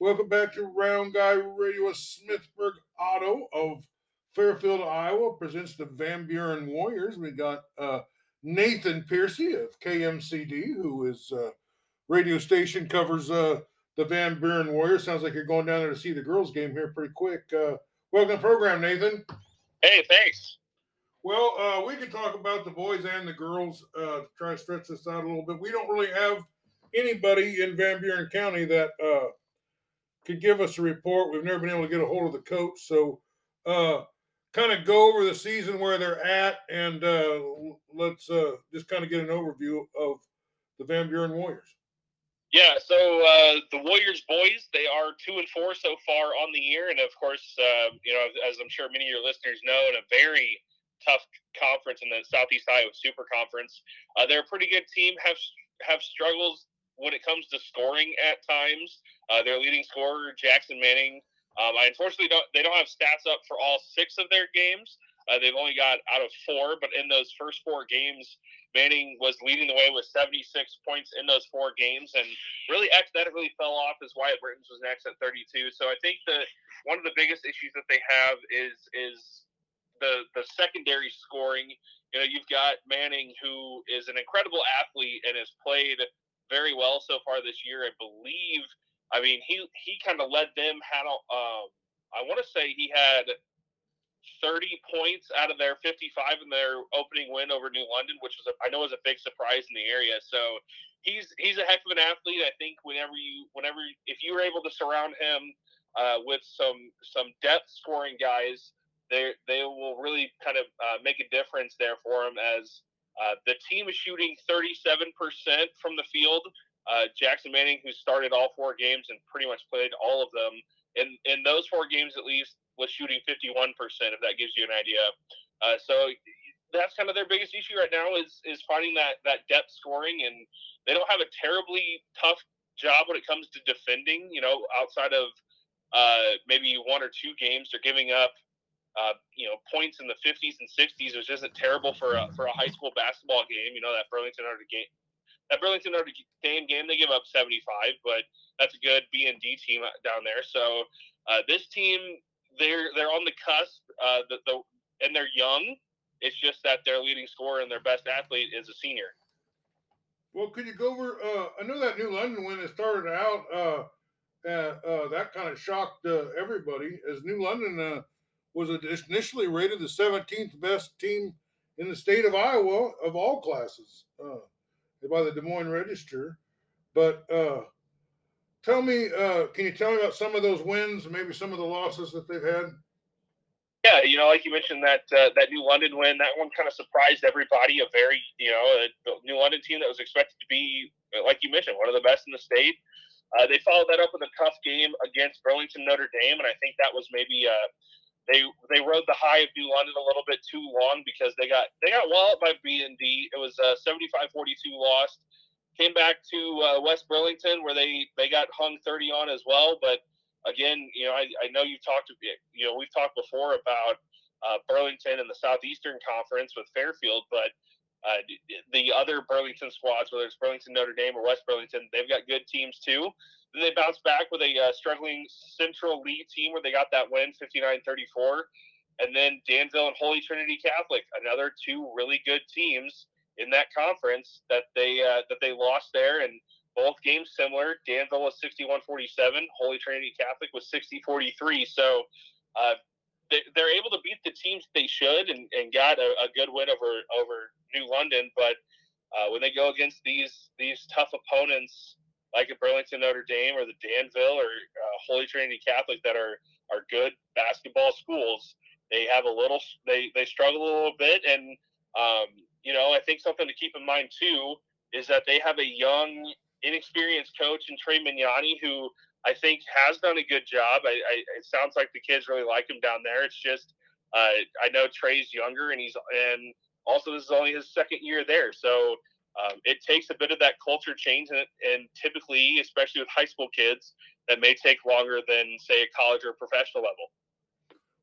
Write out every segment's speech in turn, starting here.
Welcome back to Round Guy Radio. Smithburg Auto of Fairfield, Iowa presents the Van Buren Warriors. We got uh, Nathan Piercy of KMCD, who is uh, radio station covers uh, the Van Buren Warriors. Sounds like you're going down there to see the girls' game here pretty quick. Uh, welcome to the program, Nathan. Hey, thanks. Well, uh, we can talk about the boys and the girls. Uh, to try to stretch this out a little bit. We don't really have anybody in Van Buren County that uh, could give us a report. We've never been able to get a hold of the coach, so uh, kind of go over the season where they're at, and uh, let's uh, just kind of get an overview of the Van Buren Warriors. Yeah, so uh, the Warriors boys, they are two and four so far on the year, and of course, uh, you know, as I'm sure many of your listeners know, in a very tough conference in the Southeast Iowa Super Conference, uh, they're a pretty good team. Have have struggles when it comes to scoring at times. Uh, their leading scorer, Jackson Manning, um, I unfortunately don't. They don't have stats up for all six of their games. Uh, they've only got out of four, but in those first four games, Manning was leading the way with 76 points in those four games, and really accidentally fell off as Wyatt Britton was next at 32. So I think that one of the biggest issues that they have is is the the secondary scoring. You know, you've got Manning, who is an incredible athlete and has played very well so far this year. I believe I mean, he he kind of led them. Had um, I want to say he had 30 points out of their 55 in their opening win over New London, which was a, I know was a big surprise in the area. So he's he's a heck of an athlete. I think whenever you whenever if you were able to surround him uh, with some some depth scoring guys, they they will really kind of uh, make a difference there for him as. Uh, the team is shooting 37% from the field, uh, Jackson Manning, who started all four games and pretty much played all of them, in in those four games at least, was shooting 51%. If that gives you an idea, uh, so that's kind of their biggest issue right now is is finding that that depth scoring, and they don't have a terribly tough job when it comes to defending. You know, outside of uh, maybe one or two games, they're giving up. Uh, you know, points in the 50s and 60s, which isn't terrible for a, for a high school basketball game. You know, that Burlington Notre game, that Burlington Notre Dame game, they give up 75, but that's a good B and D team down there. So uh, this team, they're they're on the cusp. Uh, the, the and they're young. It's just that their leading scorer and their best athlete is a senior. Well, could you go over? Uh, I know that New London when it started out, uh, uh, uh that kind of shocked uh, everybody. As New London uh, was initially rated the 17th best team in the state of Iowa of all classes by the Des Moines Register. But uh, tell me, uh, can you tell me about some of those wins, and maybe some of the losses that they've had? Yeah, you know, like you mentioned that uh, that New London win, that one kind of surprised everybody. A very, you know, a New London team that was expected to be, like you mentioned, one of the best in the state. Uh, they followed that up with a tough game against Burlington Notre Dame, and I think that was maybe uh, they they rode the high of New London a little bit too long because they got they got walloped by B and D. It was a 75-42 lost. Came back to uh, West Burlington where they they got hung 30 on as well. But again, you know, I, I know you've talked you know we've talked before about uh, Burlington and the Southeastern Conference with Fairfield, but uh, the other Burlington squads, whether it's Burlington, Notre Dame, or West Burlington, they've got good teams too. They bounced back with a uh, struggling Central Lee team where they got that win, 59-34. And then Danville and Holy Trinity Catholic, another two really good teams in that conference that they uh, that they lost there, and both games similar. Danville was 61-47, Holy Trinity Catholic was 60-43. So uh, they're able to beat the teams they should and, and got a, a good win over over New London. But uh, when they go against these these tough opponents like a Burlington Notre Dame or the Danville or uh, Holy Trinity Catholic that are are good basketball schools, they have a little they they struggle a little bit. And um, you know, I think something to keep in mind too is that they have a young, inexperienced coach in Trey Mignani who I think has done a good job. I, I, it sounds like the kids really like him down there. It's just uh, I know Trey's younger, and he's and also this is only his second year there, so um, it takes a bit of that culture change, and, and, typically, especially with high school kids, that may take longer than say a college or professional level.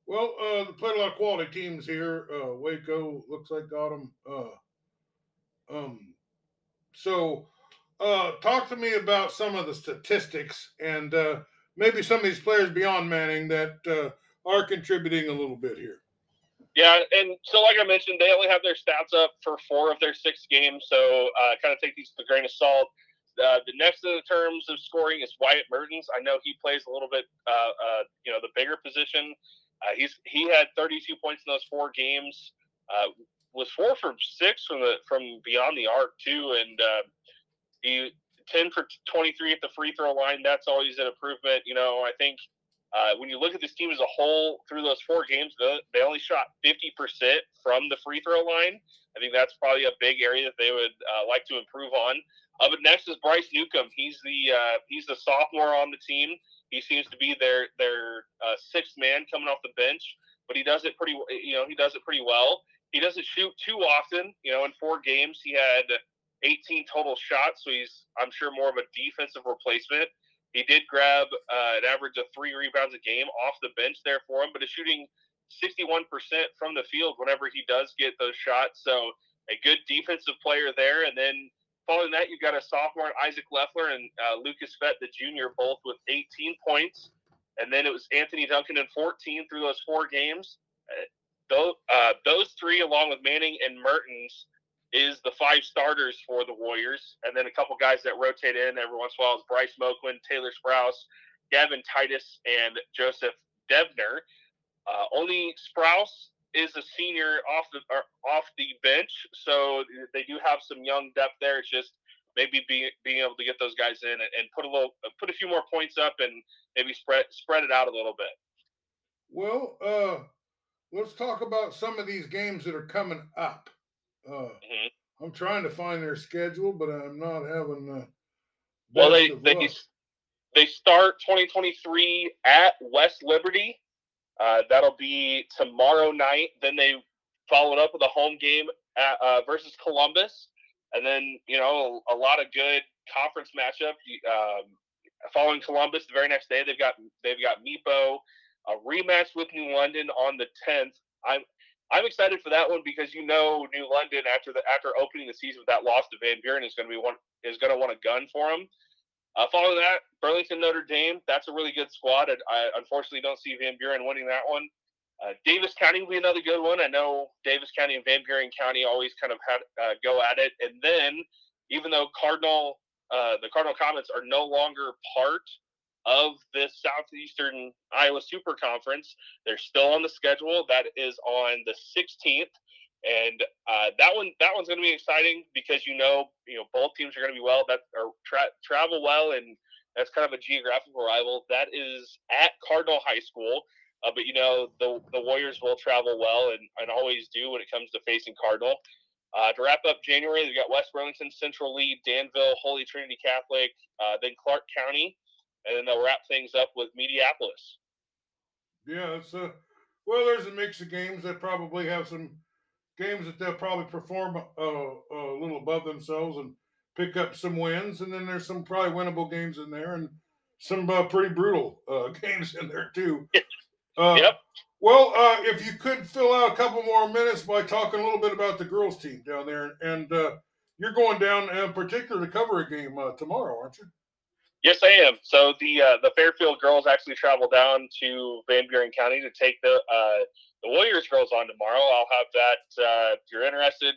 Well, uh, they played a lot of quality teams here. Uh, Waco looks like got them. Uh, um, so uh, talk to me about some of the statistics and uh, maybe some of these players beyond Manning that uh, are contributing a little bit here. Yeah, and so like I mentioned, they only have their stats up for four of their six games, so uh, kind of take these with a grain of salt. Uh, the next in the terms of scoring is Wyatt Mertens. I know he plays a little bit, uh, uh, you know, the bigger position. Uh, he's he had 32 points in those four games. Uh, was four for six from the from beyond the arc too, and he 10 for 23 at the free throw line. That's always an improvement. You know, I think uh, when you look at this team as a whole through those four games, they only shot 50% from the free throw line. I think that's probably a big area that they would uh, like to improve on. Uh, but next is Bryce Newcomb. He's the uh, he's the sophomore on the team. He seems to be their their uh, sixth man coming off the bench, but he does it pretty you know he does it pretty well. He doesn't shoot too often. You know, in four games he had 18 total shots, so he's I'm sure more of a defensive replacement. He did grab uh, an average of three rebounds a game off the bench there for him, but is shooting 61% from the field whenever he does get those shots. So a good defensive player there. And then following that, you've got a sophomore, Isaac Leffler, and uh, Lucas Fett, the junior, both with 18 points. And then it was Anthony Duncan in 14 through those four games. Uh, those, uh, those three, along with Manning and Mertens, is the five starters for the Warriors, and then a couple guys that rotate in every once in a while is Bryce Moquin, Taylor Sprouse, Gavin Titus, and Joseph Devner. Uh, only Sprouse is a senior off the off the bench, so they do have some young depth there. It's just maybe being being able to get those guys in and, and put a little put a few more points up and maybe spread spread it out a little bit. Well, uh, let's talk about some of these games that are coming up. Uh, mm-hmm. I'm trying to find their schedule, but I'm not having. Uh, well, they they they start 2023 at West Liberty. Uh, that'll be tomorrow night. Then they follow it up with a home game at, uh, versus Columbus, and then you know a lot of good conference matchup. Um, following Columbus, the very next day they've got they've got Meepo, a rematch with New London on the 10th. I'm I'm excited for that one because you know New London after the after opening the season with that loss to Van Buren is going to be one is going to want a gun for him. Uh, following that, Burlington Notre Dame. That's a really good squad. I, I unfortunately don't see Van Buren winning that one. Uh, Davis County will be another good one. I know Davis County and Van Buren County always kind of had uh, go at it. And then, even though Cardinal, uh, the Cardinal Comets are no longer part of this Southeastern Iowa Super Conference. They're still on the schedule. That is on the 16th, and uh, that one that one's going to be exciting because you know you know both teams are going to be well that are tra- travel well, and that's kind of a geographical rival. That is at Cardinal High School. Uh, but you know the the Warriors will travel well and, and always do when it comes to facing Cardinal. Uh, to wrap up January, we've got West Burlington, Central Lee, Danville, Holy Trinity Catholic, uh, then Clark County, and then they'll wrap things up with Mediapolis. Yeah, it's a well. There's a mix of games that probably have some games that they'll probably perform uh, a little above themselves and pick up some wins, and then there's some probably winnable games in there and some uh, pretty brutal uh, games in there too. Uh, yep. Well, uh, if you could fill out a couple more minutes by talking a little bit about the girls' team down there, and uh, you're going down in particular to cover a game tomorrow, aren't you? Yes, I am. So the uh, the Fairfield girls actually travel down to Van Buren County to take the uh, the Warriors girls on tomorrow. I'll have that uh, if you're interested.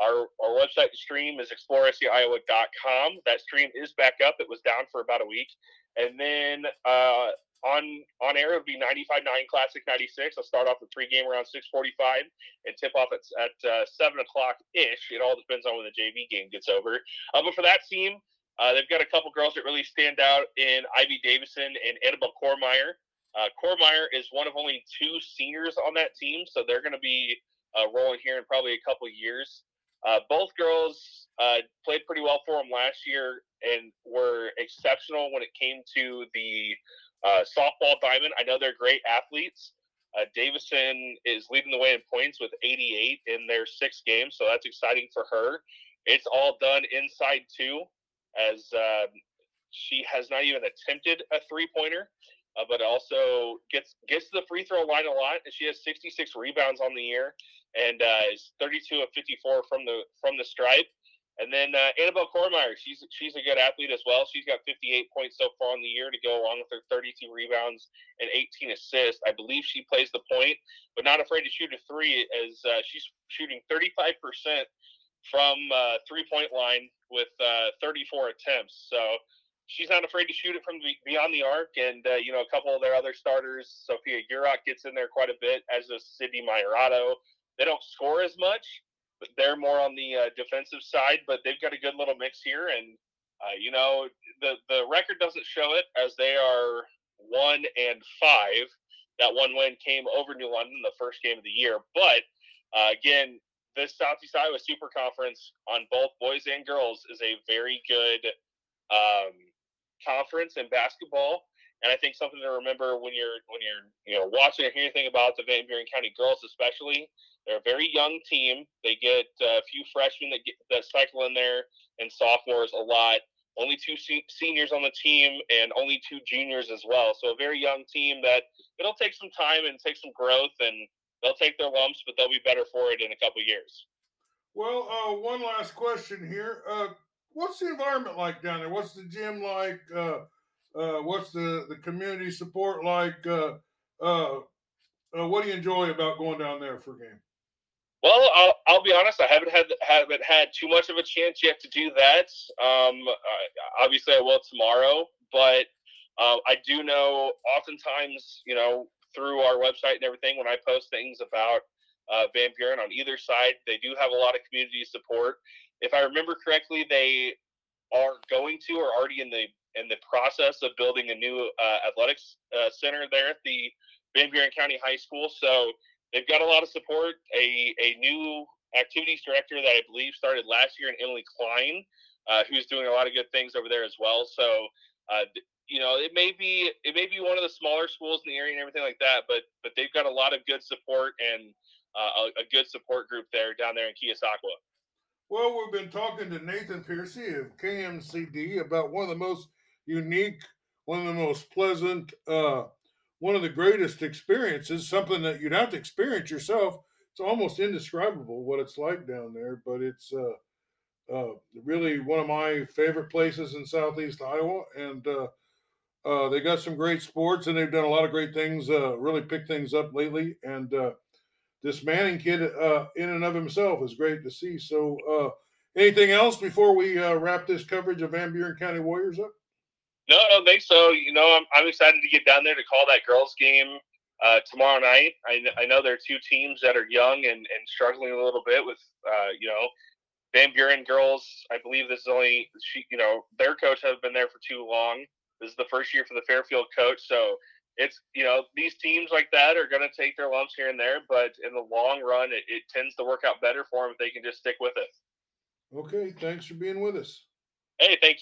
Our our website stream is exploresiowa.com. That stream is back up. It was down for about a week, and then uh, on on air it'll be 95.9 Classic 96. I'll start off the pregame around 6:45 and tip off at at uh, seven o'clock ish. It all depends on when the JV game gets over. Uh, but for that team. Uh, they've got a couple girls that really stand out in Ivy Davison and Annabelle Cormeyer. Uh, Cormeyer is one of only two seniors on that team, so they're going to be uh, rolling here in probably a couple years. Uh, both girls uh, played pretty well for them last year and were exceptional when it came to the uh, softball diamond. I know they're great athletes. Uh, Davison is leading the way in points with 88 in their six games, so that's exciting for her. It's all done inside two as um, she has not even attempted a three pointer, uh, but also gets gets to the free throw line a lot. And she has 66 rebounds on the year and uh, is 32 of 54 from the from the stripe. And then uh, Annabelle Cormeyer, she's she's a good athlete as well. She's got 58 points so far in the year to go along with her 32 rebounds and 18 assists. I believe she plays the point, but not afraid to shoot a three as uh, she's shooting 35 percent from uh, three point line with uh, 34 attempts. So she's not afraid to shoot it from beyond the arc. And uh, you know, a couple of their other starters, Sophia Urok gets in there quite a bit, as does Sydney Mayorato. They don't score as much but they're more on the uh, defensive side, but they've got a good little mix here. And uh, you know, the the record doesn't show it as they are one and five. That one win came over New London the first game of the year, but uh, again, this Southeast Iowa Super Conference on both boys and girls is a very good um, conference in basketball. And I think something to remember when you're when you're you know watching or hearing anything about the Van Buren County girls, especially they're a very young team. They get uh, a few freshmen that get, that cycle in there and sophomores a lot. Only two se- seniors on the team and only two juniors as well. So a very young team that it'll take some time and take some growth, and they'll take their lumps, but they'll be better for it in a couple years. Well, uh, one last question here. Uh, what's the environment like down there? What's the gym like? Uh, uh what's the, the community support like? Uh, uh, what do you enjoy about going down there for a game? Well, I'll, I'll be honest. I haven't had haven't had too much of a chance yet to do that. Um, obviously, I will tomorrow, but uh, I do know. Oftentimes, you know, through our website and everything, when I post things about uh, Van Buren on either side, they do have a lot of community support. If I remember correctly, they are going to or already in the in the process of building a new uh, athletics uh, center there at the Van Buren County High School. So they've got a lot of support. A a new activities director that I believe started last year, and Emily Klein, uh, who's doing a lot of good things over there as well. So. Uh, you know, it may be it may be one of the smaller schools in the area and everything like that, but but they've got a lot of good support and uh, a, a, good support group there down there in Keosauqua. Well, we've been talking to Nathan Piercy of KMCD about one of the most unique, one of the most pleasant uh, one of the greatest experiences, something that you'd have to experience yourself. It's almost indescribable what it's like down there, but it's uh, uh, really one of my favorite places in Southeast Iowa. And uh, uh they got some great sports, and they've done a lot of great things. Uh, really picked things up lately, and this Manning kid, in and of himself, is great to see. So, anything else before we wrap this coverage of Van Buren County Warriors up? No, I don't think so. You know, I'm, I'm excited to get down there to call that girls' game uh, tomorrow night. I, I know there are two teams that are young and, and struggling a little bit with, uh, you know, Van Buren girls. I believe this is only, she, you know, their coach has been there for too long. This is the first year for the Fairfield coach. So it's, you know, these teams like that are going to take their lumps here and there, but in the long run, it, it tends to work out better for them if they can just stick with it. Okay. Thanks for being with us. Hey, thank you.